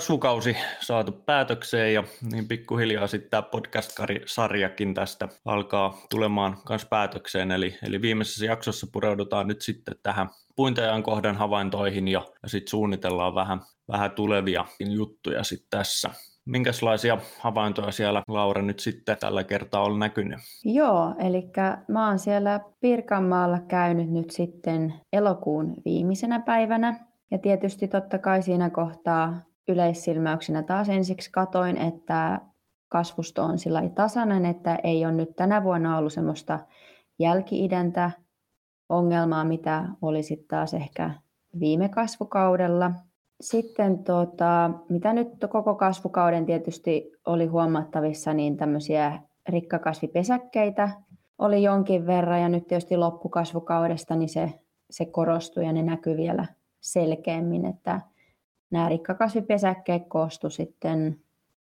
kasvukausi saatu päätökseen ja niin pikkuhiljaa sitten tämä podcast-sarjakin tästä alkaa tulemaan myös päätökseen. Eli, eli viimeisessä jaksossa pureudutaan nyt sitten tähän puintajan kohdan havaintoihin ja, ja sitten suunnitellaan vähän, vähän tulevia juttuja sitten tässä. Minkälaisia havaintoja siellä Laura nyt sitten tällä kertaa on näkynyt? Joo, eli mä oon siellä Pirkanmaalla käynyt nyt sitten elokuun viimeisenä päivänä. Ja tietysti totta kai siinä kohtaa yleissilmäyksenä taas ensiksi katoin, että kasvusto on sillä tasainen, että ei ole nyt tänä vuonna ollut semmoista jälkiidäntä ongelmaa, mitä oli sitten taas ehkä viime kasvukaudella. Sitten tota, mitä nyt koko kasvukauden tietysti oli huomattavissa, niin tämmöisiä rikkakasvipesäkkeitä oli jonkin verran ja nyt tietysti loppukasvukaudesta niin se, se korostui ja ne näkyy vielä selkeämmin, että nämä rikkakasvipesäkkeet koostu sitten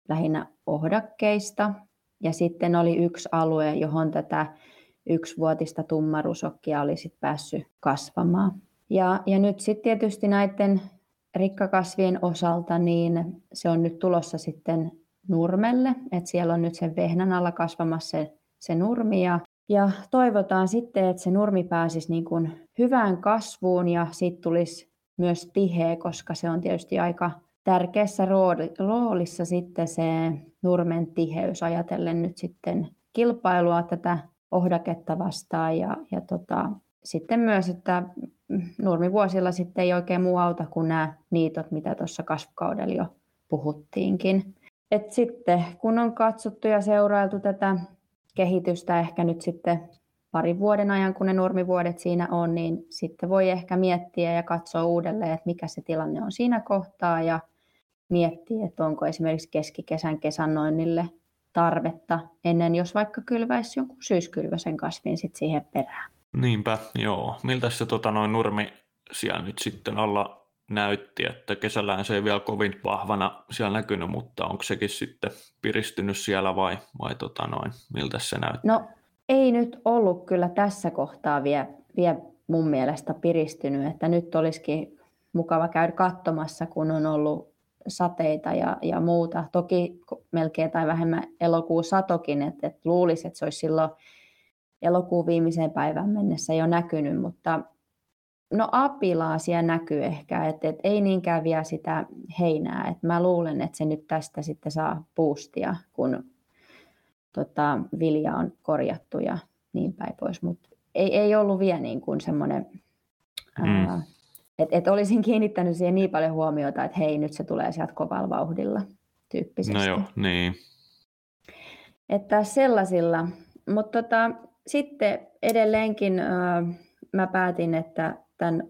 lähinnä ohdakkeista. Ja sitten oli yksi alue, johon tätä yksivuotista tummarusokkia oli sitten päässyt kasvamaan. Ja, ja nyt sitten tietysti näiden rikkakasvien osalta, niin se on nyt tulossa sitten nurmelle, että siellä on nyt sen vehnän alla kasvamassa se, se nurmi. Ja, ja toivotaan sitten, että se nurmi pääsisi niin kuin hyvään kasvuun ja siitä tulisi myös tiheä, koska se on tietysti aika tärkeässä roolissa sitten se nurmen tiheys ajatellen nyt sitten kilpailua tätä ohdaketta vastaan ja, ja tota, sitten myös, että nurmivuosilla sitten ei oikein muu auta kuin nämä niitot, mitä tuossa kasvukaudella jo puhuttiinkin. Et sitten kun on katsottu ja seurailtu tätä kehitystä ehkä nyt sitten parin vuoden ajan, kun ne nurmivuodet siinä on, niin sitten voi ehkä miettiä ja katsoa uudelleen, että mikä se tilanne on siinä kohtaa ja miettiä, että onko esimerkiksi keskikesän kesannoinnille tarvetta ennen, jos vaikka kylväisi jonkun syyskylväsen kasvin sit siihen perään. Niinpä, joo. Miltä se tota, noin nurmi siellä nyt sitten alla näytti, että kesällähän se ei vielä kovin vahvana siellä näkynyt, mutta onko sekin sitten piristynyt siellä vai, vai tota noin, miltä se näytti? No ei nyt ollut kyllä tässä kohtaa vielä, vielä mun mielestä piristynyt, että nyt olisikin mukava käydä katsomassa, kun on ollut sateita ja, ja muuta. Toki melkein tai vähemmän elokuun satokin, että, että luulisi, että se olisi silloin elokuun viimeiseen päivään mennessä jo näkynyt, mutta no apilaa siellä näkyy ehkä, että, että ei niinkään vielä sitä heinää. Että mä luulen, että se nyt tästä sitten saa puustia, kun tota, vilja on korjattu ja niin päin pois, mutta ei, ei ollut vielä niin kuin semmoinen, mm. että et olisin kiinnittänyt siihen niin paljon huomiota, että hei, nyt se tulee sieltä kovalla vauhdilla tyyppisesti. No joo, niin. Että sellaisilla, mutta tota, sitten edelleenkin äh, mä päätin, että tämän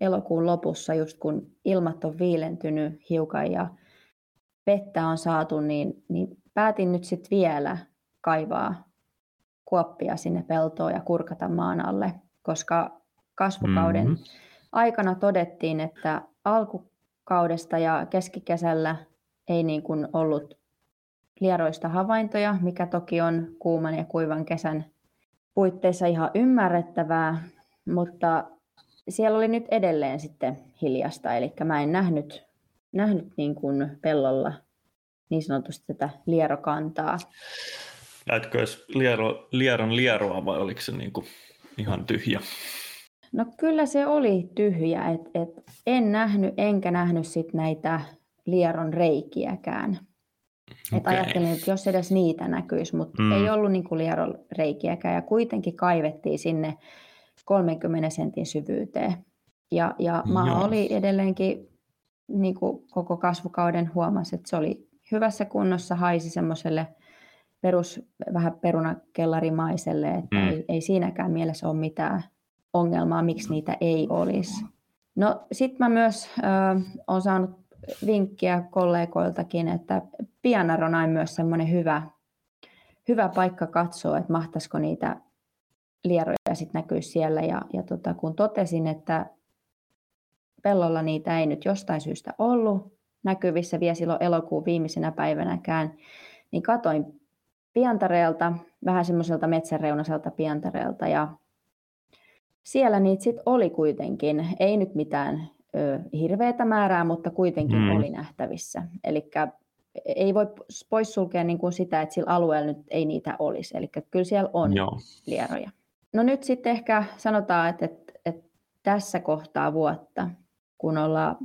elokuun lopussa, just kun ilmat on viilentynyt hiukan ja vettä on saatu, niin, niin päätin nyt sitten vielä kaivaa kuoppia sinne peltoon ja kurkata maan alle, koska kasvukauden mm-hmm. aikana todettiin, että alkukaudesta ja keskikesällä ei niin kuin ollut lieroista havaintoja, mikä toki on kuuman ja kuivan kesän puitteissa ihan ymmärrettävää, mutta siellä oli nyt edelleen sitten hiljasta, eli mä en nähnyt, nähnyt niin kuin pellolla niin sanotusti tätä lierokantaa. Edes liero, lieron lieroa vai oliko se niin kuin ihan tyhjä? No kyllä se oli tyhjä, että et en nähnyt enkä nähnyt sit näitä lieron reikiäkään. Okay. Et ajattelin, että jos edes niitä näkyisi, mutta mm. ei ollut niin lieron reikiäkään ja kuitenkin kaivettiin sinne 30 sentin syvyyteen. Ja, ja maa Joo. oli edelleenkin niin kuin koko kasvukauden huomasi, että se oli hyvässä kunnossa haisi semmoiselle perus vähän perunakellarimaiselle, että mm. ei, ei siinäkään mielessä ole mitään ongelmaa, miksi niitä ei olisi. No sitten mä myös äh, olen saanut vinkkiä kollegoiltakin, että Pianar on aina myös semmoinen hyvä, hyvä paikka katsoa, että mahtaisiko niitä lieroja sitten näkyy siellä. Ja, ja tota, kun totesin, että pellolla niitä ei nyt jostain syystä ollut, näkyvissä vielä silloin elokuun viimeisenä päivänäkään, niin katoin piantareelta, vähän semmoiselta metsäreunaiselta piantareelta ja siellä niitä sitten oli kuitenkin, ei nyt mitään ö, hirveätä määrää, mutta kuitenkin mm. oli nähtävissä. Eli ei voi poissulkea niin kuin sitä, että sillä alueella nyt ei niitä olisi. Eli kyllä siellä on Joo. lieroja. No nyt sitten ehkä sanotaan, että, että, että tässä kohtaa vuotta, kun ollaan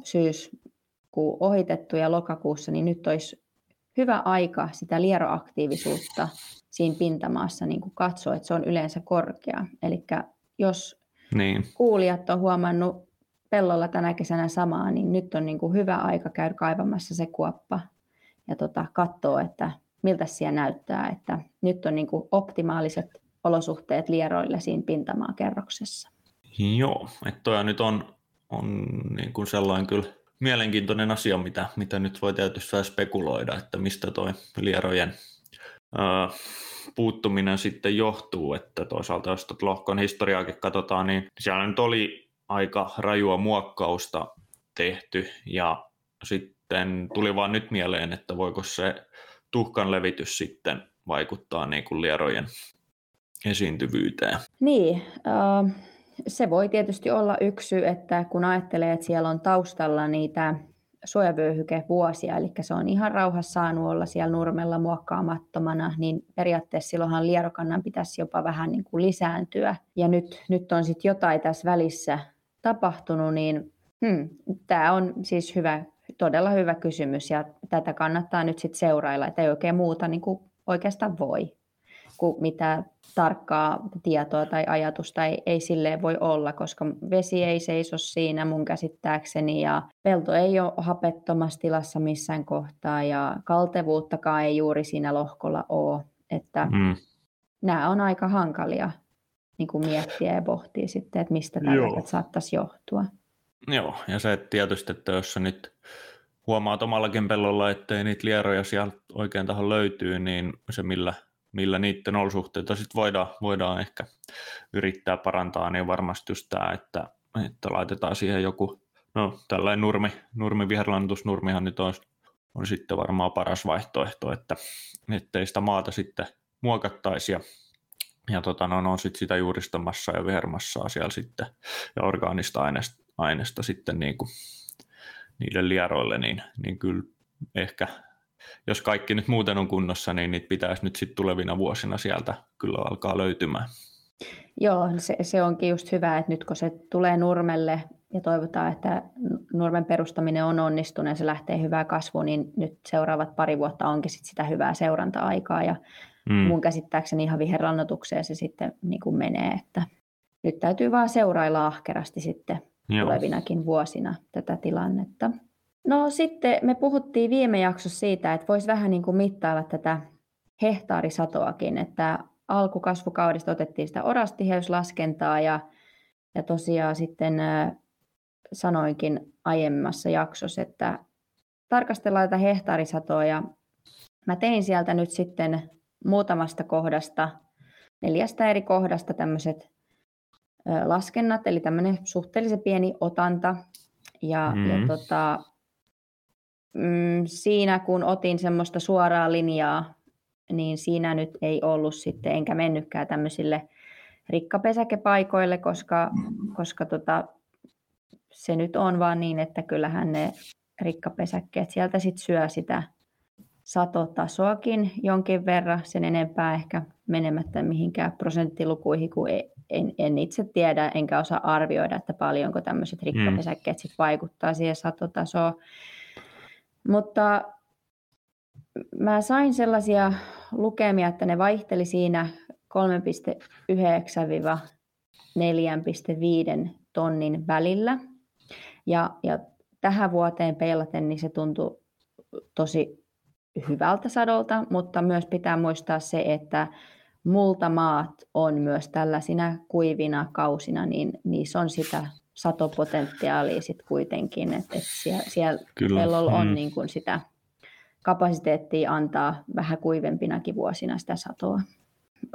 syyskuu ohitettu ja lokakuussa, niin nyt olisi hyvä aika sitä lieroaktiivisuutta siinä pintamaassa niin kuin katsoa, että se on yleensä korkea. Eli jos niin. kuulijat on huomannut pellolla tänä kesänä samaa, niin nyt on niin kuin hyvä aika käydä kaivamassa se kuoppa ja tota, katsoa, että miltä siellä näyttää. Että nyt on niin kuin optimaaliset olosuhteet lieroille siinä pintamaakerroksessa. Joo, että toi nyt on, on niin kuin sellainen kyllä mielenkiintoinen asia, mitä, mitä nyt voi tietysti spekuloida, että mistä toi lierojen ää, puuttuminen sitten johtuu, että toisaalta jos tuota lohkon historiaakin katsotaan, niin siellä nyt oli aika rajua muokkausta tehty ja sitten tuli vaan nyt mieleen, että voiko se tuhkan levitys sitten vaikuttaa niin kuin lierojen esiintyvyyteen. Niin, äh, se voi tietysti olla yksi että kun ajattelee, että siellä on taustalla niitä suojavyöhykevuosia, eli se on ihan rauhassa saanut olla siellä nurmella muokkaamattomana, niin periaatteessa silloinhan lierokannan pitäisi jopa vähän niin kuin lisääntyä. Ja nyt, nyt on sitten jotain tässä välissä tapahtunut, niin hmm, tämä on siis hyvä, todella hyvä kysymys ja tätä kannattaa nyt sitten seurailla, että ei oikein muuta niin kuin oikeastaan voi kuin mitä tarkkaa tietoa tai ajatusta ei, ei silleen voi olla, koska vesi ei seiso siinä mun käsittääkseni ja pelto ei ole hapettomassa tilassa missään kohtaa ja kaltevuuttakaan ei juuri siinä lohkolla ole. Että mm. nämä on aika hankalia niin kuin miettiä ja pohtia sitten, että mistä tällaiset saattaisi johtua. Joo, ja se että tietysti, että jos sä nyt huomaat omallakin pellolla, ettei niitä lieroja sieltä oikein taho löytyy, niin se millä millä niiden olosuhteita sitten voidaan, voidaan ehkä yrittää parantaa, niin varmasti just tämä, että, että laitetaan siihen joku, no tällainen nurmi, nurmi viherlannutusnurmihan nyt on, on sitten varmaan paras vaihtoehto, että ettei sitä maata sitten muokattaisi ja, ja tota, no, on sitten sitä juuristamassa ja vihermassaa siellä sitten ja orgaanista aineesta, aineesta sitten niin kuin niille lieroille, niin, niin kyllä ehkä jos kaikki nyt muuten on kunnossa, niin niitä pitäisi nyt sitten tulevina vuosina sieltä kyllä alkaa löytymään. Joo, se, se onkin just hyvä, että nyt kun se tulee nurmelle ja toivotaan, että nurmen perustaminen on onnistunut ja se lähtee hyvää kasvuun, niin nyt seuraavat pari vuotta onkin sit sitä hyvää seuranta-aikaa ja mm. mun käsittääkseni ihan viherlannotukseen se sitten niin kuin menee, että nyt täytyy vaan seurailla ahkerasti sitten Joo. tulevinakin vuosina tätä tilannetta. No sitten me puhuttiin viime jaksossa siitä, että voisi vähän niin kuin mittailla tätä hehtaarisatoakin, että alkukasvukaudesta otettiin sitä orastiheyslaskentaa ja, ja tosiaan sitten sanoinkin aiemmassa jaksossa, että tarkastellaan tätä hehtaarisatoa ja mä tein sieltä nyt sitten muutamasta kohdasta, neljästä eri kohdasta tämmöiset laskennat, eli tämmöinen suhteellisen pieni otanta. Ja, mm. ja tota, mm, siinä kun otin semmoista suoraa linjaa, niin siinä nyt ei ollut sitten, enkä mennytkään tämmöisille rikkapesäkepaikoille, koska, koska tota, se nyt on vaan niin, että kyllähän ne rikkapesäkkeet sieltä sitten syö sitä satotasoakin jonkin verran, sen enempää ehkä menemättä mihinkään prosenttilukuihin, kun en, en itse tiedä enkä osaa arvioida, että paljonko tämmöiset mm. rikkapesäkkeet mm. vaikuttaa siihen satotasoon. Mutta mä sain sellaisia lukemia, että ne vaihteli siinä 3,9-4,5 tonnin välillä. Ja, ja tähän vuoteen peilaten niin se tuntui tosi hyvältä sadolta, mutta myös pitää muistaa se, että multamaat on myös tällaisina kuivina kausina, niin niissä on sitä satopotentiaalia sit kuitenkin, että et siellä, siellä pellolla on mm. niin kuin sitä kapasiteettia antaa vähän kuivempinakin vuosina sitä satoa.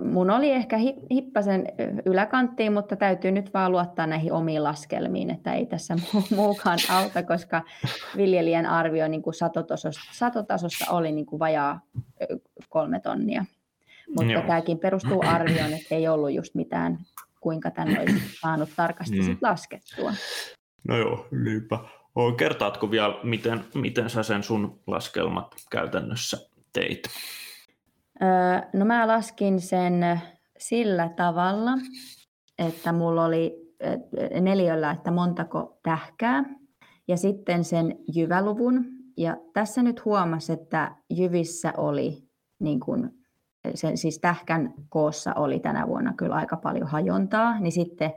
Mun oli ehkä hippasen yläkanttiin, mutta täytyy nyt vaan luottaa näihin omiin laskelmiin, että ei tässä muukaan auta, koska viljelijän arvio niin kuin satotasosta, satotasosta oli niin kuin vajaa kolme tonnia. Mutta Joo. tämäkin perustuu arvioon, että ei ollut just mitään kuinka tänne olisi saanut tarkasti mm. sit laskettua. No joo, niinpä. Kertaatko vielä, miten, miten sä sen sun laskelmat käytännössä teit? Öö, no mä laskin sen sillä tavalla, että mulla oli neljöllä, että montako tähkää, ja sitten sen jyväluvun. Ja tässä nyt huomasi, että jyvissä oli, niin kuin, sen, siis tähkän koossa oli tänä vuonna kyllä aika paljon hajontaa, niin sitten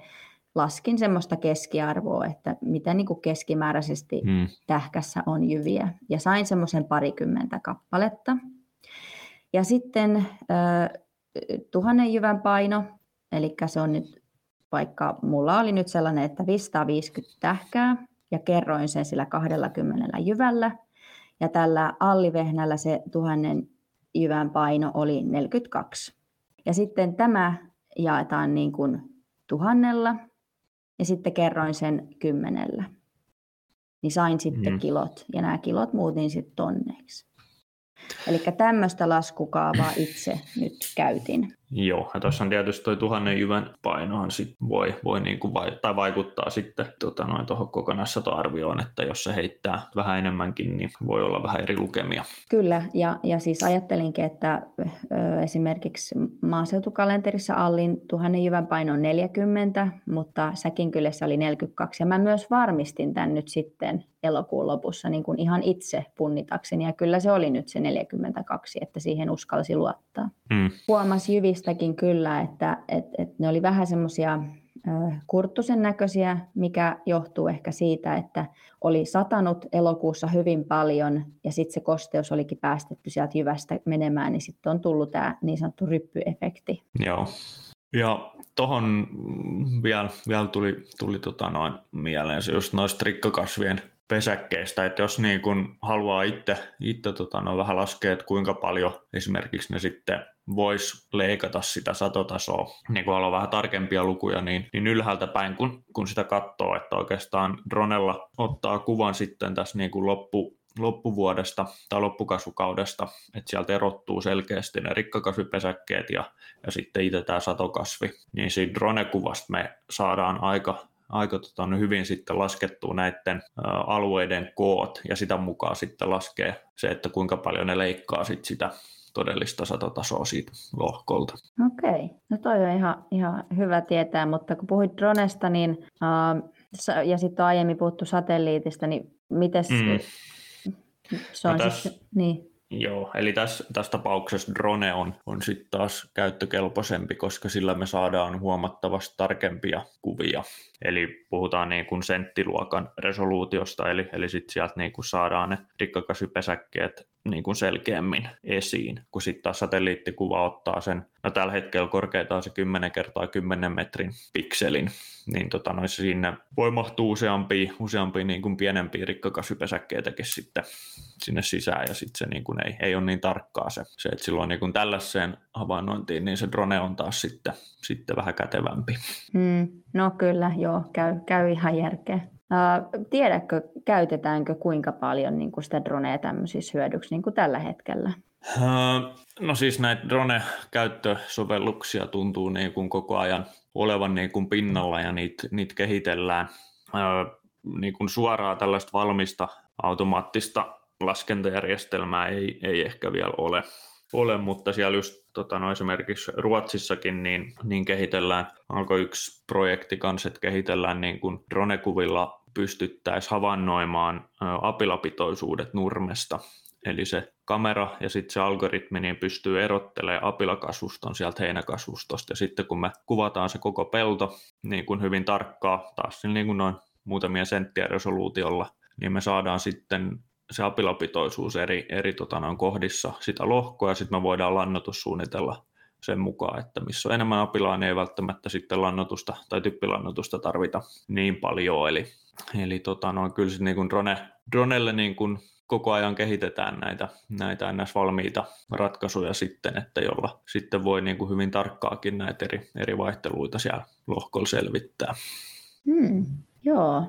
laskin semmoista keskiarvoa, että mitä niin kuin keskimääräisesti hmm. tähkässä on jyviä. Ja sain semmoisen parikymmentä kappaletta. Ja sitten äh, tuhannen jyvän paino, eli se on nyt, vaikka mulla oli nyt sellainen, että 550 tähkää, ja kerroin sen sillä 20 jyvällä, ja tällä allivehnällä se tuhannen jyvän paino oli 42. Ja sitten tämä jaetaan niin kuin tuhannella, ja sitten kerroin sen kymmenellä. Niin sain sitten mm. kilot, ja nämä kilot muutin sitten tonneiksi. Eli tämmöistä laskukaavaa itse nyt käytin. Joo, ja tuossa on tietysti tuo tuhannen jyvän painohan sit voi, voi niin kuin vai, tai vaikuttaa sitten tota noin tuohon kokonaissatoarvioon, että jos se heittää vähän enemmänkin, niin voi olla vähän eri lukemia. Kyllä, ja, ja siis ajattelinkin, että ö, esimerkiksi maaseutukalenterissa Allin tuhannen jyvän paino on 40, mutta säkin kyllä se oli 42, ja mä myös varmistin tämän nyt sitten elokuun lopussa niin kuin ihan itse punnitakseni, ja kyllä se oli nyt se 42, että siihen uskalsi luottaa. Hmm. Huomasi jyvistäkin kyllä, että et, et ne oli vähän semmoisia kurttusen näköisiä, mikä johtuu ehkä siitä, että oli satanut elokuussa hyvin paljon ja sitten se kosteus olikin päästetty sieltä jyvästä menemään, niin sitten on tullut tämä niin sanottu ryppyefekti. Joo. Ja tuohon vielä, vielä tuli, tuli tota noin mieleen se just noista rikkakasvien pesäkkeistä, että jos niin kun haluaa itse, itse tota, no vähän laskea, että kuinka paljon esimerkiksi ne sitten voisi leikata sitä satotasoa, niin kun haluaa vähän tarkempia lukuja, niin, niin ylhäältä päin, kun, kun sitä katsoo, että oikeastaan dronella ottaa kuvan sitten tässä niin kuin loppu, loppuvuodesta tai loppukasvukaudesta, että sieltä erottuu selkeästi ne rikkakasvipesäkkeet ja, ja sitten itse tämä satokasvi, niin siinä drone-kuvasta me saadaan aika aika tota, no hyvin sitten laskettua näiden ä, alueiden koot ja sitä mukaan sitten laskee se, että kuinka paljon ne leikkaa sit sitä todellista satotasoa siitä lohkolta. Okei, no toi on ihan, ihan hyvä tietää, mutta kun puhuit dronesta, niin äh, ja sitten on aiemmin puhuttu satelliitista, niin miten mm. se on no tässä, siis, niin. Joo, eli tässä, tässä tapauksessa drone on, on sitten taas käyttökelpoisempi, koska sillä me saadaan huomattavasti tarkempia kuvia. Eli puhutaan niin kuin senttiluokan resoluutiosta, eli, eli sitten sieltä niin kuin saadaan ne rikkakasvipesäkkeet niin kuin selkeämmin esiin, kun sitten taas satelliittikuva ottaa sen, no tällä hetkellä korkeintaan se 10 kertaa 10 metrin pikselin, niin tota, noissa sinne voi mahtua useampia, useampia niin kuin pienempiä rikkakasvipesäkkeitäkin sitten sinne sisään, ja sitten se niin kuin ei, ei ole niin tarkkaa se, se että silloin niin kuin tällaiseen havainnointiin, niin se drone on taas sitten, sitten vähän kätevämpi. Mm, no kyllä, joo, käy, käy ihan järkeä. Uh, tiedätkö, käytetäänkö kuinka paljon niin kuin sitä dronea tämmöisissä hyödyksi niin kuin tällä hetkellä? Uh, no siis näitä drone-käyttösovelluksia tuntuu niin kuin koko ajan olevan niin kuin pinnalla ja niitä, niitä kehitellään. Uh, niin kuin suoraa tällaista valmista automaattista laskentajärjestelmää ei, ei ehkä vielä ole ole, mutta siellä just tota, no esimerkiksi Ruotsissakin niin, niin kehitellään, alkoi yksi projekti kanssa, että kehitellään niin kuin dronekuvilla pystyttäisiin havainnoimaan apilapitoisuudet nurmesta. Eli se kamera ja sitten se algoritmi niin pystyy erottelemaan apilakasvuston sieltä heinäkasvustosta. Ja sitten kun me kuvataan se koko pelto niin kuin hyvin tarkkaa, taas niin kuin noin muutamia senttiä resoluutiolla, niin me saadaan sitten se apilapitoisuus eri, eri tota, noin kohdissa sitä lohkoa ja sitten me voidaan lannotus suunnitella sen mukaan, että missä on enemmän apilaa, niin ei välttämättä sitten lannotusta tai typpilannotusta tarvita niin paljon. Eli, eli tota, no, kyllä sitten niin drone, dronelle niin kuin koko ajan kehitetään näitä, näitä ns. valmiita ratkaisuja sitten, että jolla sitten voi niin kuin hyvin tarkkaakin näitä eri, eri vaihteluita siellä lohkolla selvittää. Hmm, joo,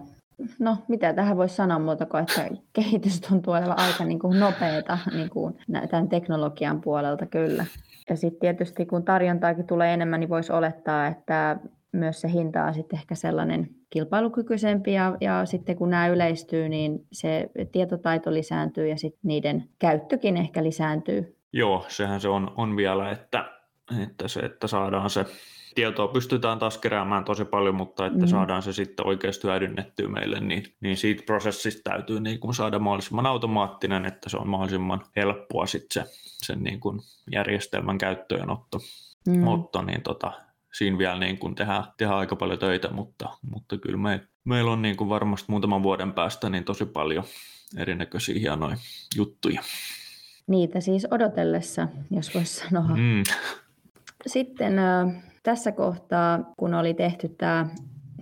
No, mitä tähän voisi sanoa muuta kuin, että kehitys tuntuu olevan aika niin kuin nopeata niin kuin tämän teknologian puolelta kyllä. Ja sitten tietysti kun tarjontaakin tulee enemmän, niin voisi olettaa, että myös se hinta on sitten ehkä sellainen kilpailukykyisempi ja, ja sitten kun nämä yleistyy, niin se tietotaito lisääntyy ja sitten niiden käyttökin ehkä lisääntyy. Joo, sehän se on, on vielä, että, että se, että saadaan se tietoa pystytään taas keräämään tosi paljon, mutta että mm. saadaan se sitten oikeasti hyödynnettyä meille, niin, niin siitä prosessista täytyy niin kuin saada mahdollisimman automaattinen, että se on mahdollisimman helppoa sitten se, sen niin kuin järjestelmän käyttöönotto. Mm. Otto, niin tota, siinä vielä niin kuin tehdään, tehdään aika paljon töitä, mutta, mutta kyllä me, meillä on niin kuin varmasti muutaman vuoden päästä niin tosi paljon erinäköisiä hienoja juttuja. Niitä siis odotellessa, jos voisi sanoa. Mm. Sitten äh, tässä kohtaa, kun oli tehty tämä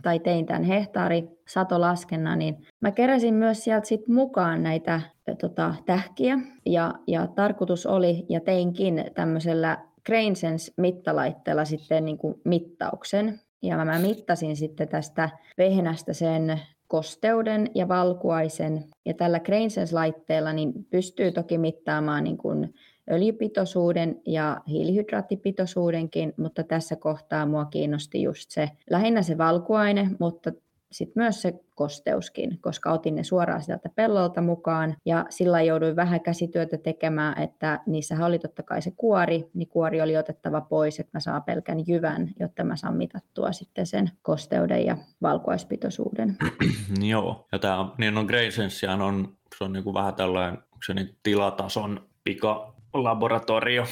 tai tein tämän hehtaari satolaskennan, niin mä keräsin myös sieltä sit mukaan näitä tota, tähkiä ja, ja tarkoitus oli, ja teinkin tämmöisellä Grainsens mittalaitteella sitten niin kuin mittauksen. Ja mä mittasin sitten tästä vehnästä sen kosteuden ja valkuaisen. Ja tällä Grainsens-laitteella niin pystyy toki mittaamaan niin kuin öljypitoisuuden ja hiilihydraattipitoisuudenkin, mutta tässä kohtaa mua kiinnosti just se, lähinnä se valkuaine, mutta sitten myös se kosteuskin, koska otin ne suoraan sieltä pellolta mukaan ja sillä jouduin vähän käsityötä tekemään, että niissä oli totta kai se kuori, niin kuori oli otettava pois, että mä saan pelkän jyvän, jotta mä saan mitattua sitten sen kosteuden ja valkuaispitoisuuden. Joo, ja tämä niin on on, se on niin kuin vähän tällainen se niin tilatason pika laboratorio,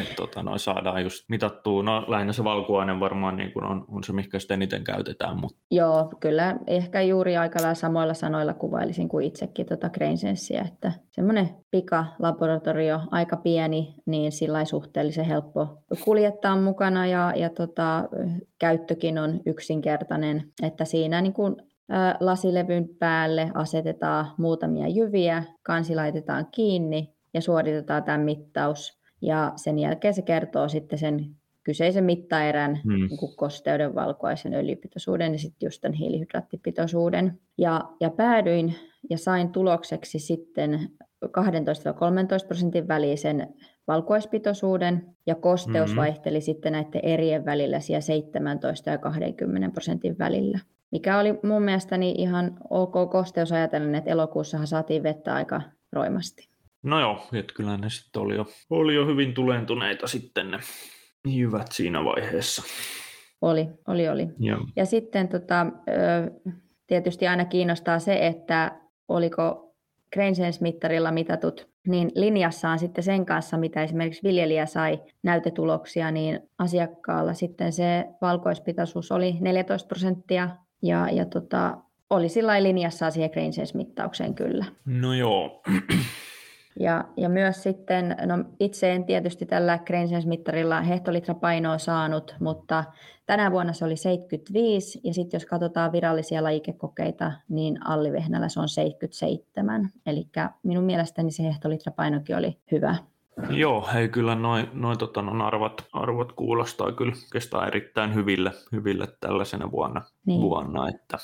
että tota, noin saadaan just mitattua, no lähinnä se valkuainen varmaan niin kuin on, on se, mikä sitten eniten käytetään. Mutta... Joo, kyllä ehkä juuri aika samoilla sanoilla kuvailisin kuin itsekin tota Grainsensia, että semmoinen pika-laboratorio, aika pieni, niin sillä suhteellisen helppo kuljettaa mukana ja, ja tota, käyttökin on yksinkertainen, että siinä niin kuin lasilevyn päälle asetetaan muutamia jyviä, kansi laitetaan kiinni ja suoritetaan tämä mittaus. Ja sen jälkeen se kertoo sitten sen kyseisen mittaerän, hmm. niin kosteuden, valkuaisen öljypitoisuuden ja sitten just tämän hiilihydraattipitoisuuden. Ja, ja päädyin ja sain tulokseksi sitten 12-13 prosentin välisen valkuaispitoisuuden ja kosteus mm-hmm. vaihteli sitten näiden erien välillä siellä 17 ja 20 prosentin välillä. Mikä oli mun mielestäni ihan ok kosteus ajatellen, että elokuussahan saatiin vettä aika roimasti. No joo, että kyllä ne sitten oli jo, oli jo hyvin tulentuneita sitten ne jyvät siinä vaiheessa. Oli, oli, oli. Ja, ja sitten tota, tietysti aina kiinnostaa se, että oliko Grainsense-mittarilla mitatut niin linjassaan sitten sen kanssa, mitä esimerkiksi viljelijä sai näytetuloksia, niin asiakkaalla sitten se valkoispitoisuus oli 14 prosenttia ja, ja tota, oli sillä linjassa siihen Grainsense-mittaukseen kyllä. No joo. Ja, ja myös sitten, no itse en tietysti tällä Grainsense-mittarilla hehtolitrapainoa saanut, mutta tänä vuonna se oli 75, ja sitten jos katsotaan virallisia lajikekokeita, niin Allivehnällä se on 77. Eli minun mielestäni se hehtolitrapainokin oli hyvä. Joo, hei kyllä noin noi, tota, no, arvot, arvot kuulostaa kyllä kestää erittäin hyville, hyville tällaisena vuonna, niin. vuonna että,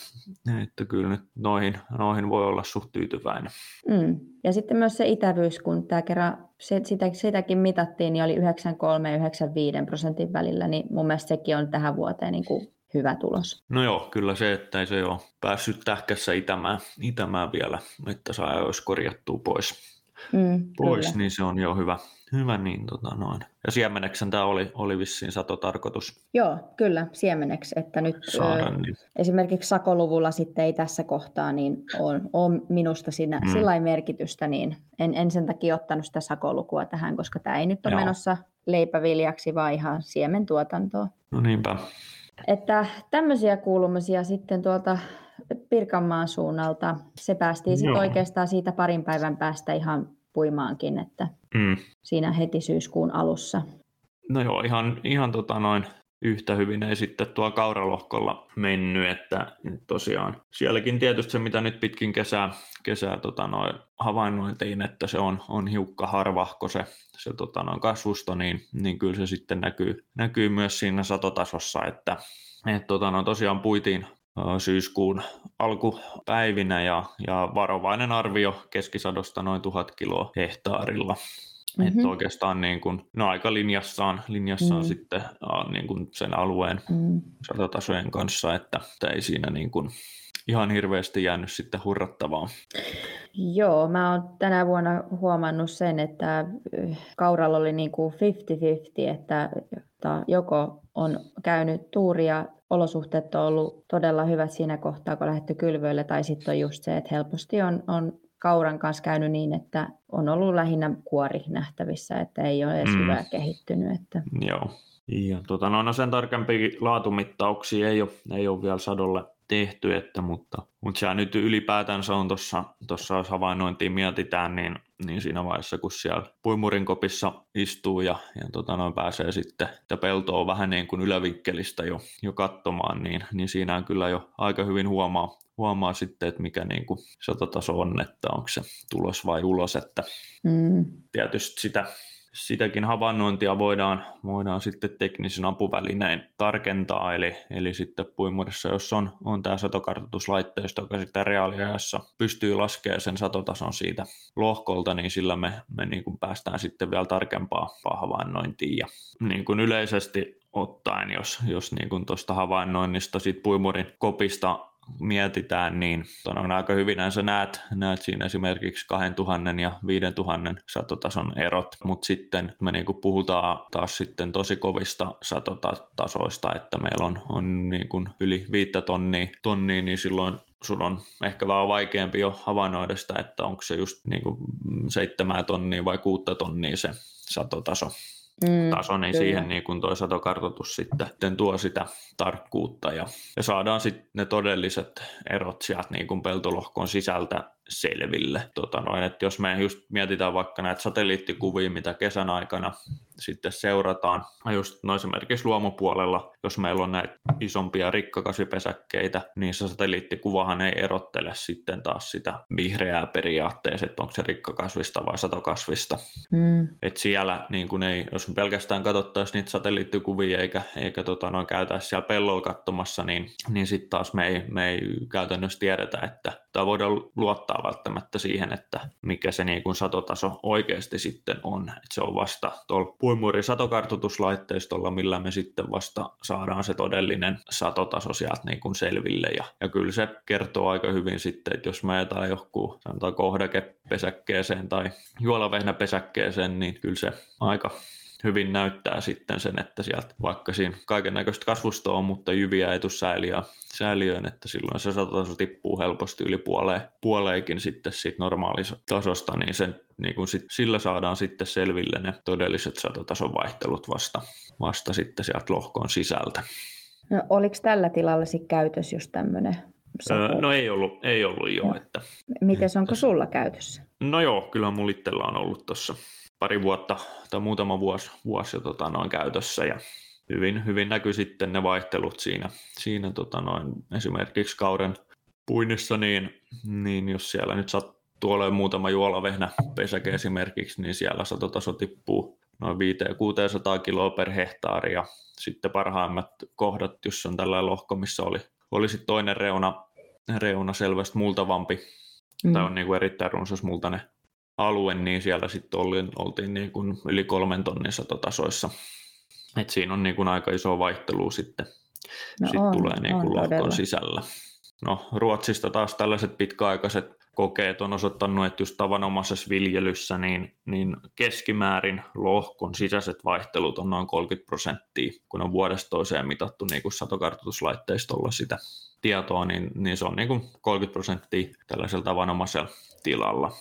että kyllä nyt noihin, noihin voi olla suht tyytyväinen. Mm. Ja sitten myös se itävyys, kun tämä kerran se, sitä, sitäkin mitattiin, niin oli 93 ja 95 prosentin välillä, niin mun mielestä sekin on tähän vuoteen niin kuin hyvä tulos. No joo, kyllä se, että ei se ole päässyt tähkässä itämään, itämään vielä, että saa olisi korjattua pois mm, pois, kyllä. niin se on jo hyvä. Hyvä niin, tota noin. Ja siemeneksen tämä oli, oli vissiin satotarkoitus. Joo, kyllä, siemeneksi. Että nyt Saada, ö, niin. esimerkiksi sakoluvulla sitten ei tässä kohtaa, niin on, on minusta siinä mm. sillä merkitystä, niin en, en sen takia ottanut sitä sakolukua tähän, koska tämä ei nyt ole Joo. menossa leipäviljaksi, vaan ihan siementuotantoa. No niinpä. Että tämmöisiä kuulumisia sitten tuolta Pirkanmaan suunnalta. Se päästiin sitten oikeastaan siitä parin päivän päästä ihan puimaankin, että mm. siinä heti syyskuun alussa. No joo, ihan, ihan tota noin yhtä hyvin ei sitten tuo kauralohkolla mennyt, että tosiaan sielläkin tietysti se, mitä nyt pitkin kesää, kesää tota noin, havainnointiin, että se on, on hiukka harvahko se, se tota noin kasvusto, niin, niin kyllä se sitten näkyy, näkyy myös siinä satotasossa, että et tota noin, tosiaan puitiin, syyskuun alkupäivinä ja, ja varovainen arvio keskisadosta noin tuhat kiloa hehtaarilla. Mm-hmm. Että oikeastaan niin kuin, no aika linjassaan, linjassaan mm. sitten niin kuin sen alueen mm. satotasojen kanssa, että, että ei siinä niin kuin ihan hirveästi jäänyt sitten hurrattavaa. Joo, mä oon tänä vuonna huomannut sen, että kauralla oli niin kuin 50-50, että joko on käynyt tuuria, olosuhteet on ollut todella hyvät siinä kohtaa, kun lähdetty kylvöille, tai sitten on just se, että helposti on, on kauran kanssa käynyt niin, että on ollut lähinnä kuori nähtävissä, että ei ole edes mm. hyvää kehittynyt. Että... Joo. Ja tuota, no, no sen tarkempia laatumittauksia ei ole, ei ole vielä sadolle tehty, että, mutta, mutta se nyt ylipäätänsä on tuossa, tuossa jos havainnointiin mietitään, niin, niin siinä vaiheessa, kun siellä puimurin kopissa istuu ja, ja tota, noin pääsee sitten, että pelto on vähän niin kuin ylävinkkelistä jo, jo katsomaan, niin, niin siinä on kyllä jo aika hyvin huomaa, huomaa sitten, että mikä niin kuin satotaso on, että onko se tulos vai ulos, että mm. tietysti sitä sitäkin havainnointia voidaan, voidaan sitten teknisen apuvälinein tarkentaa, eli, eli sitten puimurissa, jos on, on tämä satokartoituslaitteisto, joka sitten reaaliajassa pystyy laskemaan sen satotason siitä lohkolta, niin sillä me, me niin kuin päästään sitten vielä tarkempaa havainnointiin. Ja niin kuin yleisesti ottaen, jos, jos niin tuosta havainnoinnista siitä puimurin kopista mietitään, niin on aika hyvin sä näet, näet siinä esimerkiksi 2000 ja 5000 satotason erot, mutta sitten me niin kuin puhutaan taas sitten tosi kovista satotasoista, että meillä on, on niin kuin yli viittä tonnia, tonnia, niin silloin sun on ehkä vähän vaikeampi jo havainnoida sitä, että onko se just niin kuin seitsemää tonnia vai kuutta tonnia se satotaso mm, taso, niin kyllä. siihen niin kuin toi satokartoitus sitten, tuo sitä tarkkuutta ja, ja saadaan sitten ne todelliset erot sieltä niin kuin peltolohkon sisältä selville. Tota noin, että jos me just mietitään vaikka näitä satelliittikuvia, mitä kesän aikana sitten seurataan, just no esimerkiksi luomupuolella, jos meillä on näitä isompia rikkakasvipesäkkeitä, niin se satelliittikuvahan ei erottele sitten taas sitä vihreää periaatteessa, että onko se rikkakasvista vai satokasvista. Mm. Et siellä niin kun ei, jos me pelkästään katsottaisiin niitä satelliittikuvia eikä, eikä tota, noin käytäisi siellä pellolla katsomassa, niin, niin sitten taas me ei, me ei käytännössä tiedetä, että tai voidaan luottaa välttämättä siihen, että mikä se niin kuin satotaso oikeasti sitten on. Et se on vasta tuolla puimurin satokartoituslaitteistolla, millä me sitten vasta saadaan se todellinen satotaso sieltä niin kuin selville. Ja, ja kyllä se kertoo aika hyvin sitten, että jos me ajetaan joku sanotaan kohdakepesäkkeeseen tai juolavehnäpesäkkeeseen, niin kyllä se aika hyvin näyttää sitten sen, että sieltä vaikka siinä kaiken näköistä kasvusta on, mutta jyviä ei tule sääliä, sääliöön, että silloin se satotaso tippuu helposti yli puoleen, puoleenkin sitten siitä normaalista tasosta, niin, sen, niin kun sit, sillä saadaan sitten selville ne todelliset satotason vaihtelut vasta, vasta sitten sieltä lohkon sisältä. No, oliko tällä tilalla sitten käytössä just tämmöinen Öö, no ei ollut, ei ollut jo. jo. Että, Mites onko sulla käytössä? No joo, kyllä mulla itsellä on ollut tuossa pari vuotta tai muutama vuosi, vuosi tota, noin käytössä ja hyvin, hyvin näkyy sitten ne vaihtelut siinä, siinä tota, noin, esimerkiksi kauden puinnissa, niin, niin jos siellä nyt sattuu olemaan muutama juolavehnä pesäke esimerkiksi, niin siellä satotaso tippuu noin 500-600 kiloa per hehtaari ja sitten parhaimmat kohdat, jos on tällä lohko, missä oli, oli sitten toinen reuna, reuna selvästi multavampi mm. tai on niin kuin erittäin runsas multainen alue, niin siellä sitten oltiin, oltiin niin kuin yli kolmen tonnin satotasoissa. Et siinä on niin kuin aika iso vaihtelu sitten, no sit on, tulee niin kuin lohkon todella. sisällä. No Ruotsista taas tällaiset pitkäaikaiset kokeet on osoittanut, että just tavanomaisessa viljelyssä niin, niin keskimäärin lohkon sisäiset vaihtelut on noin 30 prosenttia, kun on vuodesta toiseen mitattu niin kuin satokartoituslaitteistolla sitä tietoa, niin, niin se on niin kuin 30 prosenttia tällaisella tavanomaisella tilalla.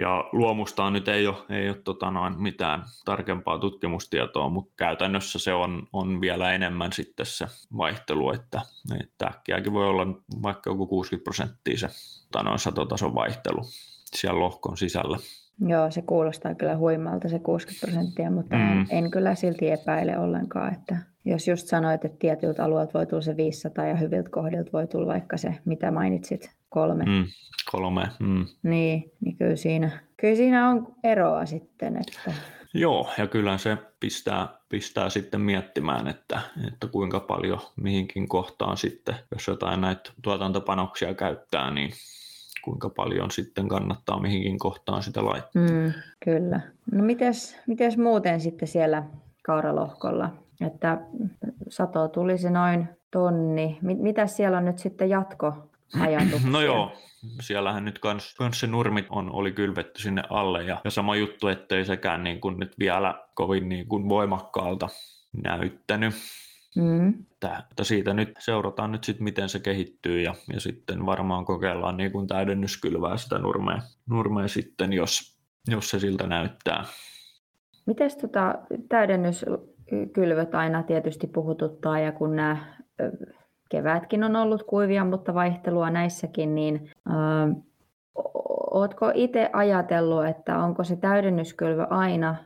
Ja luomusta nyt ei ole, ei ole tota noin mitään tarkempaa tutkimustietoa, mutta käytännössä se on, on vielä enemmän sitten se vaihtelu, että, että äkkiäkin voi olla vaikka joku 60 prosenttia se tota noin satotason vaihtelu siellä lohkon sisällä. Joo, se kuulostaa kyllä huimalta se 60 prosenttia, mutta mm. en, en kyllä silti epäile ollenkaan, että jos just sanoit, että tietyiltä alueilta voi tulla se 500 ja hyviltä kohdilta voi tulla vaikka se, mitä mainitsit, kolme. Mm, kolme. Mm. Niin, niin kyllä siinä, kyllä siinä on eroa sitten. Että... Joo, ja kyllä se pistää, pistää sitten miettimään, että, että kuinka paljon mihinkin kohtaan sitten, jos jotain näitä tuotantopanoksia käyttää, niin kuinka paljon sitten kannattaa mihinkin kohtaan sitä laittaa. Mm, kyllä. No mites, mites muuten sitten siellä kauralohkolla? Että sato tulisi noin tonni. Mitä siellä on nyt sitten jatko ajatuksia? No joo, siellähän nyt kans, kans se nurmit on, oli kylvetty sinne alle ja, ja sama juttu, ettei sekään niin kuin nyt vielä kovin niin kuin voimakkaalta näyttänyt. Mm. Että siitä nyt seurataan nyt sitten, miten se kehittyy ja, ja sitten varmaan kokeillaan niin kuin täydennyskylvää sitä nurmea, nurmea sitten, jos, jos se siltä näyttää. Miten tota, täydennyskylvöt aina tietysti puhututtaa ja kun nämä kevätkin on ollut kuivia, mutta vaihtelua näissäkin, niin oletko itse ajatellut, että onko se täydennyskylvö aina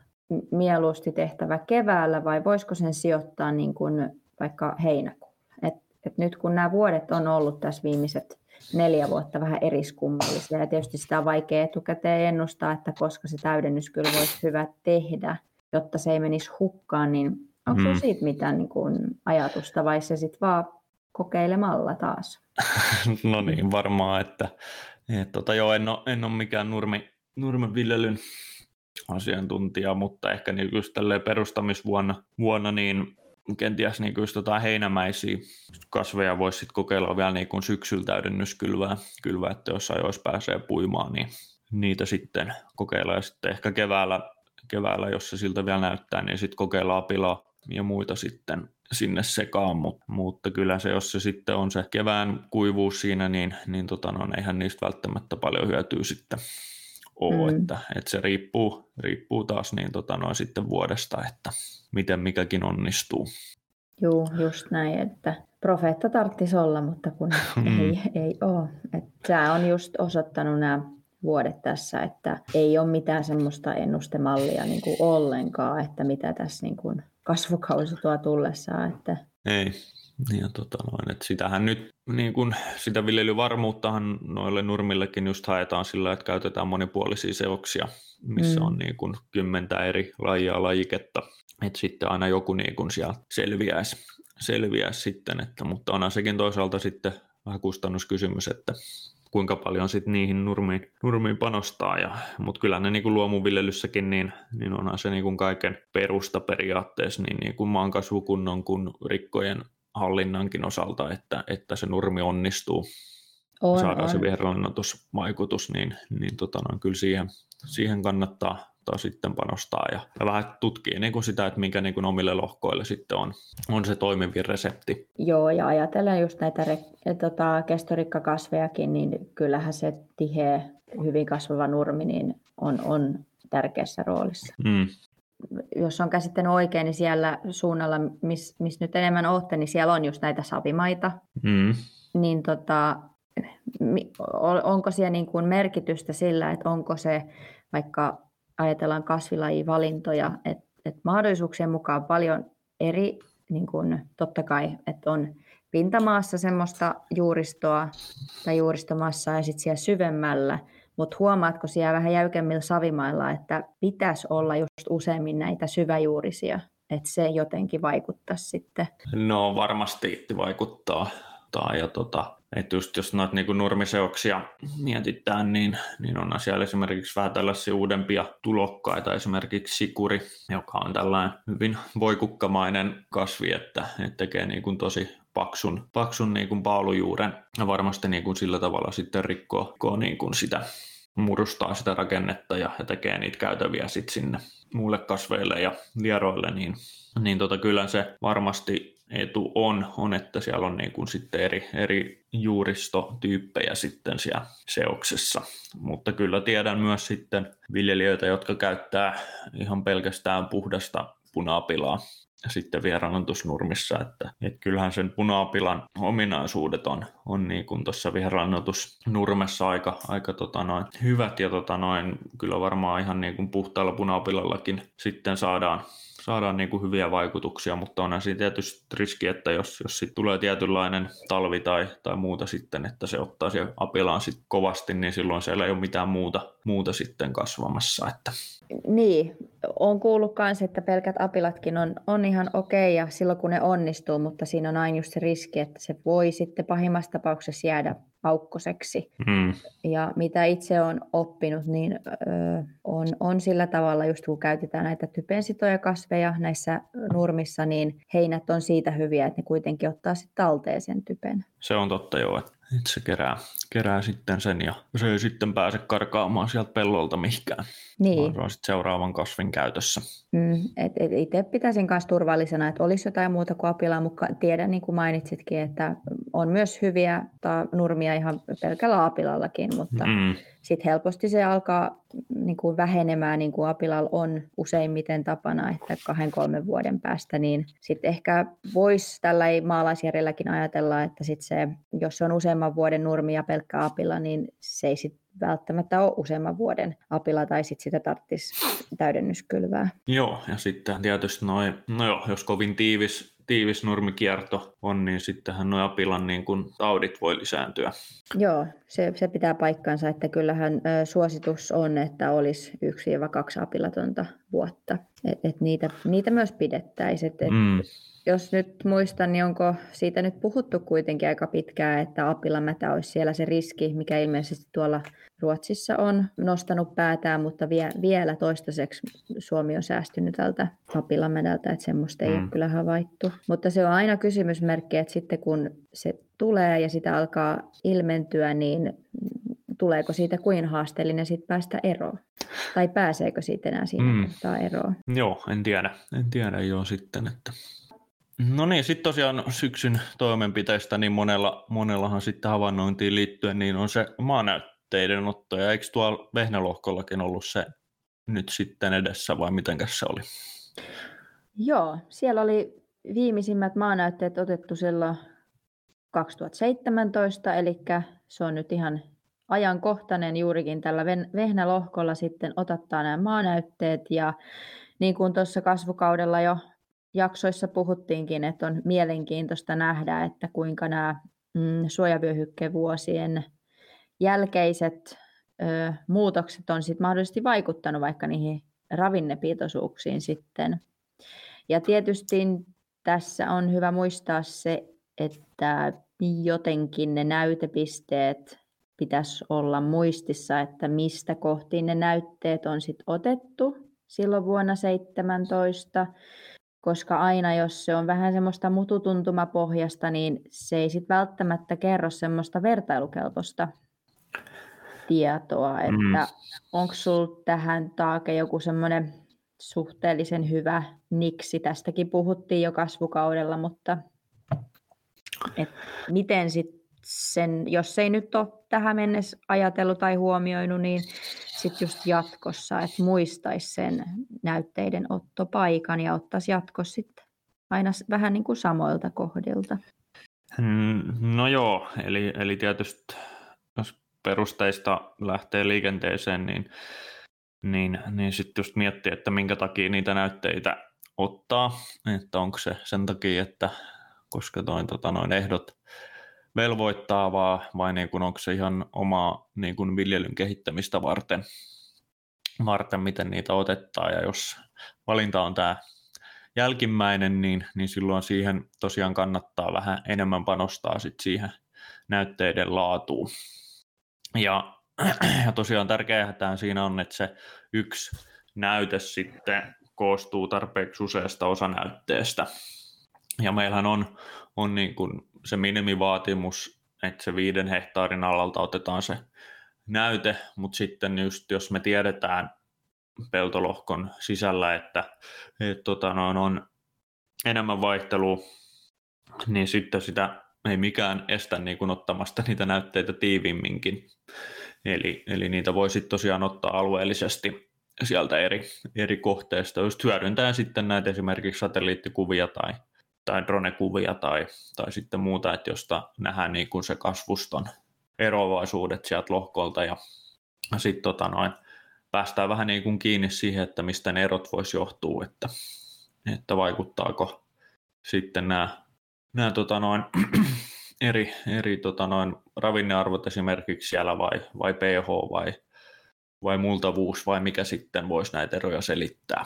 mieluusti tehtävä keväällä vai voisiko sen sijoittaa niin kuin vaikka heinäkuulle? Et, et nyt kun nämä vuodet on ollut tässä viimeiset neljä vuotta vähän eriskummallisia ja tietysti sitä on vaikea etukäteen ennustaa, että koska se täydennyskylvö olisi hyvä tehdä, jotta se ei menisi hukkaan, niin onko mm. siitä mitään niin kuin ajatusta vai se sitten vaan kokeilemalla taas? no niin, varmaan, että, että tota, joo, en ole, en ole mikään nurmi, nurmenviljelyn asiantuntija, mutta ehkä niin just perustamisvuonna vuonna, niin kenties niin just jotain heinämäisiä kasveja voisi sitten kokeilla vielä niin kuin syksyllä täydennyskylvää, kylvää, että jos ajoissa pääsee puimaan, niin niitä sitten kokeilla ja sitten ehkä keväällä, keväällä jos se siltä vielä näyttää, niin sitten kokeillaan pilaa ja muita sitten sinne sekaan, mutta, mutta kyllä se, jos se sitten on se kevään kuivuus siinä, niin, niin tota, no, eihän niistä välttämättä paljon hyötyä sitten ole, mm. että, että, se riippuu, riippuu taas niin tota, noin sitten vuodesta, että miten mikäkin onnistuu. Joo, just näin, että profeetta tarvitsisi olla, mutta kun mm. ei, ei ole. Tämä on just osoittanut nämä vuodet tässä, että ei ole mitään semmoista ennustemallia niin kuin ollenkaan, että mitä tässä niin kuin kasvukausi tuo tullessaan. Että... Ei, ja tota noin, että sitähän nyt, niin kun, sitä viljelyvarmuuttahan noille nurmillekin just haetaan sillä, että käytetään monipuolisia seoksia, missä mm. on niin kun, kymmentä eri lajia lajiketta, että sitten aina joku niin kun siellä selviäisi, selviäisi sitten, että, mutta onhan sekin toisaalta sitten vähän kustannuskysymys, että kuinka paljon sit niihin nurmiin, nurmiin panostaa. Ja, mutta kyllä ne niin kuin luomuviljelyssäkin, niin, niin onhan se niin kuin kaiken perusta periaatteessa niin, niin kuin maankasvukunnon kuin rikkojen hallinnankin osalta, että, että se nurmi onnistuu. On, saadaan on. se viherlannoitusvaikutus, niin, niin tota, no, kyllä siihen, siihen kannattaa taas sitten panostaa ja, ja vähän tutkii niin kuin sitä, että mikä niin kuin omille lohkoille sitten on, on se toimivin resepti. Joo, ja ajatellen just näitä re, tota, kestorikkakasvejakin, niin kyllähän se tiheä, hyvin kasvava nurmi niin on, on tärkeässä roolissa. Mm. Jos on käsittänyt oikein, niin siellä suunnalla, missä mis nyt enemmän olette, niin siellä on just näitä savimaita. Mm. Niin tota, onko siellä niin kuin merkitystä sillä, että onko se vaikka ajatellaan kasvilajivalintoja, että et mahdollisuuksien mukaan paljon eri, niin kun, totta kai, että on pintamaassa semmoista juuristoa tai juuristomassaa ja sitten siellä syvemmällä, mutta huomaatko siellä vähän jäykemmillä savimailla, että pitäisi olla just useammin näitä syväjuurisia, että se jotenkin vaikuttaa sitten? No varmasti vaikuttaa. Ja tota, että just jos noita niin nurmiseoksia mietitään, niin, niin on siellä esimerkiksi vähän tällaisia uudempia tulokkaita, esimerkiksi sikuri, joka on tällainen hyvin voikukkamainen kasvi, että, että tekee niin kuin tosi paksun, paksun niin kuin paalujuuren. Ja varmasti niin kuin sillä tavalla sitten rikkoo niin kuin sitä murustaa sitä rakennetta ja, ja tekee niitä käytäviä sitten sinne muille kasveille ja lieroille, niin, niin tota, kyllä se varmasti etu on, on että siellä on niin kuin sitten eri, eri juuristotyyppejä sitten siellä seoksessa. Mutta kyllä tiedän myös sitten viljelijöitä, jotka käyttää ihan pelkästään puhdasta punapilaa sitten vieraannutusnurmissa, että, että kyllähän sen punaapilan ominaisuudet on, on niin kuin tuossa vieraannutusnurmessa aika, aika tota noin, hyvät ja tota noin, kyllä varmaan ihan niin kuin puhtaalla punaapilallakin sitten saadaan, saadaan niin kuin hyviä vaikutuksia, mutta onhan siinä tietysti riski, että jos, jos sit tulee tietynlainen talvi tai, tai muuta sitten, että se ottaa siellä apilaan sit kovasti, niin silloin siellä ei ole mitään muuta, muuta sitten kasvamassa. Että. Niin, on kuullut myös, että pelkät apilatkin on, on ihan okei ja silloin kun ne onnistuu, mutta siinä on aina just se riski, että se voi sitten pahimmassa tapauksessa jäädä aukkoseksi. Mm. Ja mitä itse olen oppinut, niin ö, on, on sillä tavalla, just kun käytetään näitä typensitoja kasveja näissä nurmissa, niin heinät on siitä hyviä, että ne kuitenkin ottaa sitten talteen sen typen. Se on totta joo, että se kerää, kerää sitten sen ja se ei sitten pääse karkaamaan sieltä pellolta mihinkään. Niin. se on sitten seuraavan kasvin käytössä. Mm, et, et itse pitäisin myös turvallisena, että olisi jotain muuta kuin apilaa, mutta tiedän niin kuin mainitsitkin, että on myös hyviä ta, nurmia ihan pelkällä apilallakin, mutta mm. Sitten helposti se alkaa niin kuin vähenemään, niin kuin apilalla on useimmiten tapana, että kahden kolmen vuoden päästä, niin sitten ehkä voisi tällä maalaisjärjelläkin ajatella, että sit se, jos se on useamman vuoden nurmi ja pelkkä apila, niin se ei sit välttämättä ole useamman vuoden apila tai sitten sitä tarvitsisi täydennyskylvää. Joo, ja sitten tietysti noin, no joo, jos kovin tiivis, tiivis nurmikierto on, niin sittenhän nuo apilan niin kun taudit voi lisääntyä. Joo, se, se pitää paikkansa, että kyllähän ö, suositus on, että olisi yksi ja kaksi apilatonta vuotta. Et, et niitä, niitä myös pidettäisiin. Et, mm jos nyt muistan, niin onko siitä nyt puhuttu kuitenkin aika pitkään, että apilamätä olisi siellä se riski, mikä ilmeisesti tuolla Ruotsissa on nostanut päätään, mutta vie, vielä toistaiseksi Suomi on säästynyt tältä apilamädältä, että semmoista ei mm. ole kyllä havaittu. Mutta se on aina kysymysmerkki, että sitten kun se tulee ja sitä alkaa ilmentyä, niin tuleeko siitä kuin haasteellinen sitten päästä eroon? Tai pääseekö siitä enää siinä mm. kohtaa eroon? Joo, en tiedä. En tiedä jo sitten, että No niin, sitten tosiaan syksyn toimenpiteistä, niin monella, monellahan sitten havainnointiin liittyen, niin on se maanäytteiden otto, ja eikö tuolla Vehnälohkollakin ollut se nyt sitten edessä, vai miten se oli? Joo, siellä oli viimeisimmät maanäytteet otettu silloin 2017, eli se on nyt ihan ajankohtainen juurikin tällä Vehnälohkolla sitten otattaa nämä maanäytteet, ja niin kuin tuossa kasvukaudella jo jaksoissa puhuttiinkin, että on mielenkiintoista nähdä, että kuinka nämä mm, suojavyöhykkevuosien jälkeiset ö, muutokset on sit mahdollisesti vaikuttanut vaikka niihin ravinnepitoisuuksiin sitten. Ja tietysti tässä on hyvä muistaa se, että jotenkin ne näytepisteet pitäisi olla muistissa, että mistä kohtiin ne näytteet on sitten otettu silloin vuonna 17 koska aina jos se on vähän semmoista mututuntumapohjasta, niin se ei sitten välttämättä kerro semmoista vertailukelpoista tietoa, että mm. onko sinulla tähän taake joku semmoinen suhteellisen hyvä niksi, tästäkin puhuttiin jo kasvukaudella, mutta et miten sitten sen, jos ei nyt ole tähän mennessä ajatellut tai huomioinut, niin sitten just jatkossa, että muistaisi sen näytteiden ottopaikan ja ottaisi jatkossa sitten aina vähän niin kuin samoilta kohdilta. Mm, no joo, eli, eli tietysti jos perusteista lähtee liikenteeseen, niin, niin, niin sitten just miettiä, että minkä takia niitä näytteitä ottaa, että onko se sen takia, että koska toin, tota, noin ehdot velvoittaa, vai, vai niin kuin onko se ihan omaa niin kuin viljelyn kehittämistä varten, varten, miten niitä otettaa. Ja jos valinta on tämä jälkimmäinen, niin, niin silloin siihen tosiaan kannattaa vähän enemmän panostaa sit siihen näytteiden laatuun. Ja, ja tosiaan tärkeää siinä on, että se yksi näyte sitten koostuu tarpeeksi useasta osanäytteestä. Ja meillähän on, on niin kuin se minimivaatimus, että se viiden hehtaarin alalta otetaan se näyte, mutta sitten just jos me tiedetään peltolohkon sisällä, että et, tota, noin on enemmän vaihtelua, niin sitten sitä ei mikään estä niin kuin ottamasta niitä näytteitä tiivimminkin. Eli, eli niitä voi sitten tosiaan ottaa alueellisesti sieltä eri, eri kohteista, just hyödyntäen sitten näitä esimerkiksi satelliittikuvia tai tai dronekuvia tai, tai sitten muuta, että josta nähdään niin kuin se kasvuston eroavaisuudet sieltä lohkolta ja sitten tota noin, päästään vähän niin kuin kiinni siihen, että mistä ne erot voisi johtua, että, että vaikuttaako sitten nämä, nämä tota noin, eri, eri tota noin, ravinnearvot esimerkiksi siellä vai, vai pH vai, vai multavuus vai mikä sitten voisi näitä eroja selittää.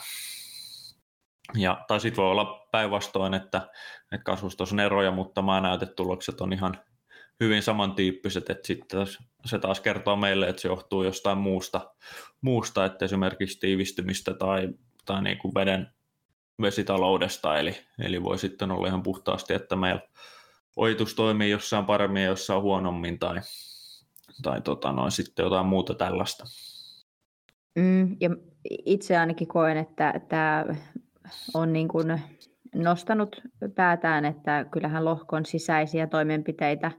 Ja, tai sitten voi olla päinvastoin, että, että kasvustossa on eroja, mutta maa näytetulokset on ihan hyvin samantyyppiset, että sitten se taas kertoo meille, että se johtuu jostain muusta, muusta että esimerkiksi tiivistymistä tai, tai niin kuin veden vesitaloudesta, eli, eli voi sitten olla ihan puhtaasti, että meillä oitus toimii jossain paremmin ja jossain huonommin tai, tai tota noin, sitten jotain muuta tällaista. Mm, ja itse ainakin koen, että tämä on niin kuin nostanut päätään, että kyllähän lohkon sisäisiä toimenpiteitä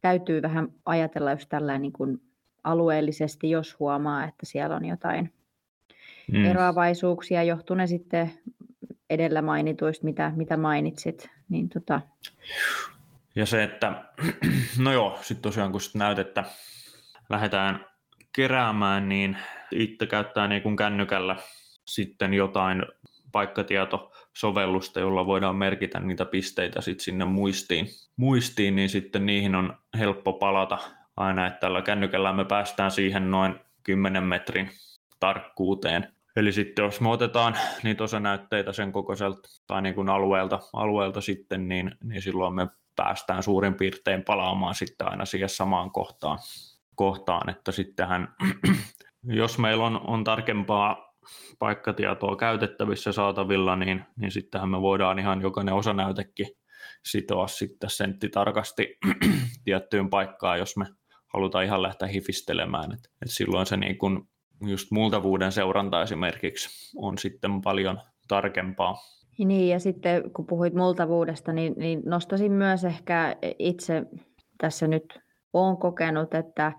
täytyy vähän ajatella just tällä niin kuin alueellisesti, jos huomaa, että siellä on jotain mm. eroavaisuuksia, johtune sitten edellä mainituista, mitä, mitä mainitsit. Niin tota... Ja se, että no joo, sitten tosiaan kun sit näytettä lähdetään keräämään, niin itse käyttää niin kuin kännykällä sitten jotain paikkatietosovellusta, jolla voidaan merkitä niitä pisteitä sit sinne muistiin, muistiin, niin sitten niihin on helppo palata aina, että tällä kännykällä me päästään siihen noin 10 metrin tarkkuuteen. Eli sitten jos me otetaan niitä osanäytteitä sen kokoiselta tai niin kuin alueelta, alueelta sitten, niin, niin silloin me päästään suurin piirtein palaamaan sitten aina siihen samaan kohtaan, kohtaan että sittenhän jos meillä on, on tarkempaa paikkatietoa käytettävissä saatavilla, niin, niin sittenhän me voidaan ihan jokainen osanäytekin sitoa sitten senttitarkasti tiettyyn paikkaan, jos me halutaan ihan lähteä hifistelemään. Et, et silloin se niin kun just multavuuden seuranta esimerkiksi on sitten paljon tarkempaa. Niin, ja sitten kun puhuit multavuudesta, niin, niin nostasin myös ehkä itse tässä nyt olen kokenut, että,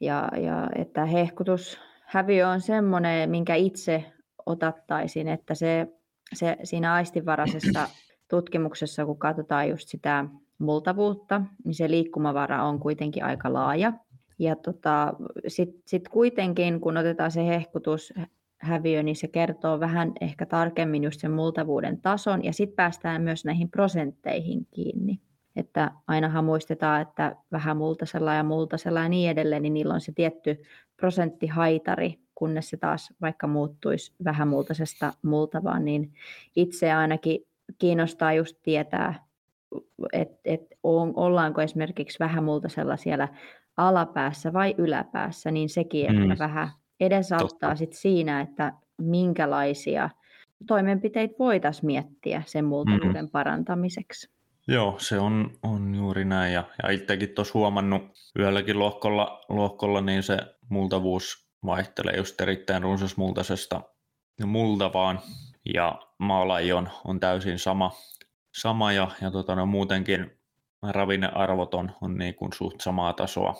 ja, ja, että hehkutus häviö on semmoinen, minkä itse otattaisin, että se, se siinä aistivaraisessa tutkimuksessa, kun katsotaan just sitä multavuutta, niin se liikkumavara on kuitenkin aika laaja. Ja tota, sitten sit kuitenkin, kun otetaan se hehkutus, häviö, niin se kertoo vähän ehkä tarkemmin just sen multavuuden tason, ja sitten päästään myös näihin prosentteihin kiinni. Että ainahan muistetaan, että vähän multasella ja multasella ja niin edelleen, niin niillä on se tietty prosenttihaitari, kunnes se taas vaikka muuttuisi vähän multaisesta multavaan, niin itse ainakin kiinnostaa just tietää, että et ollaanko esimerkiksi vähän multaisella siellä alapäässä vai yläpäässä, niin sekin mm. ehkä vähän edesauttaa sit siinä, että minkälaisia toimenpiteitä voitaisiin miettiä sen multavuuden mm. parantamiseksi. Joo, se on, on juuri näin. Ja, ja itsekin tuossa huomannut yölläkin lohkolla, lohkolla, niin se multavuus vaihtelee just erittäin runsasmultaisesta multavaan. Ja maalaji on, on täysin sama, sama ja, ja tota, no, muutenkin ravinnearvot on, on niin kuin suht samaa tasoa,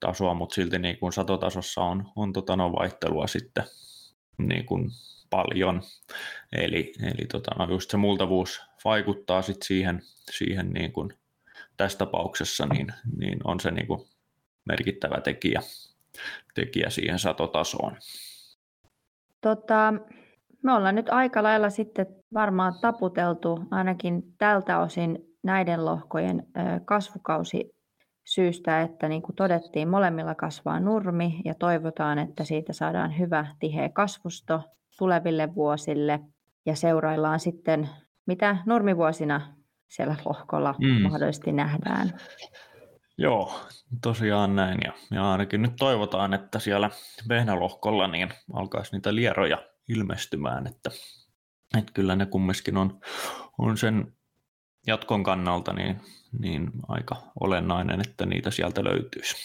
tasoa mutta silti niin kuin satotasossa on, on tota, no, vaihtelua sitten niin kuin paljon. Eli, eli tota, no just se multavuus vaikuttaa sit siihen, siihen niin kuin tässä tapauksessa, niin, niin on se niin kuin merkittävä tekijä, tekijä siihen satotasoon. Tota, me ollaan nyt aika lailla sitten varmaan taputeltu ainakin tältä osin näiden lohkojen kasvukausi syystä, että niin kuin todettiin, molemmilla kasvaa nurmi ja toivotaan, että siitä saadaan hyvä tiheä kasvusto tuleville vuosille ja seuraillaan sitten, mitä nurmivuosina siellä lohkolla mm. mahdollisesti nähdään. Joo, tosiaan näin. Ja, ja ainakin nyt toivotaan, että siellä vehnälohkolla niin alkaisi niitä lieroja ilmestymään, että, että kyllä ne kumminkin on, on sen jatkon kannalta niin, niin aika olennainen, että niitä sieltä löytyisi.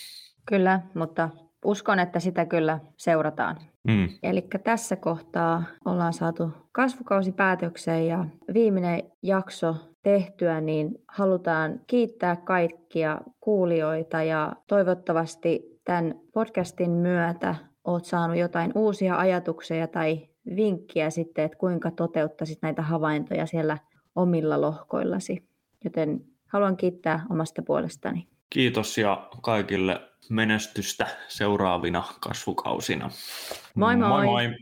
Kyllä, mutta uskon, että sitä kyllä seurataan. Mm. Eli tässä kohtaa ollaan saatu kasvukausi päätökseen ja viimeinen jakso tehtyä, niin halutaan kiittää kaikkia kuulijoita ja toivottavasti tämän podcastin myötä olet saanut jotain uusia ajatuksia tai vinkkiä sitten, että kuinka toteuttaisit näitä havaintoja siellä omilla lohkoillasi. Joten haluan kiittää omasta puolestani. Kiitos ja kaikille menestystä seuraavina kasvukausina. Moi moi! moi, moi.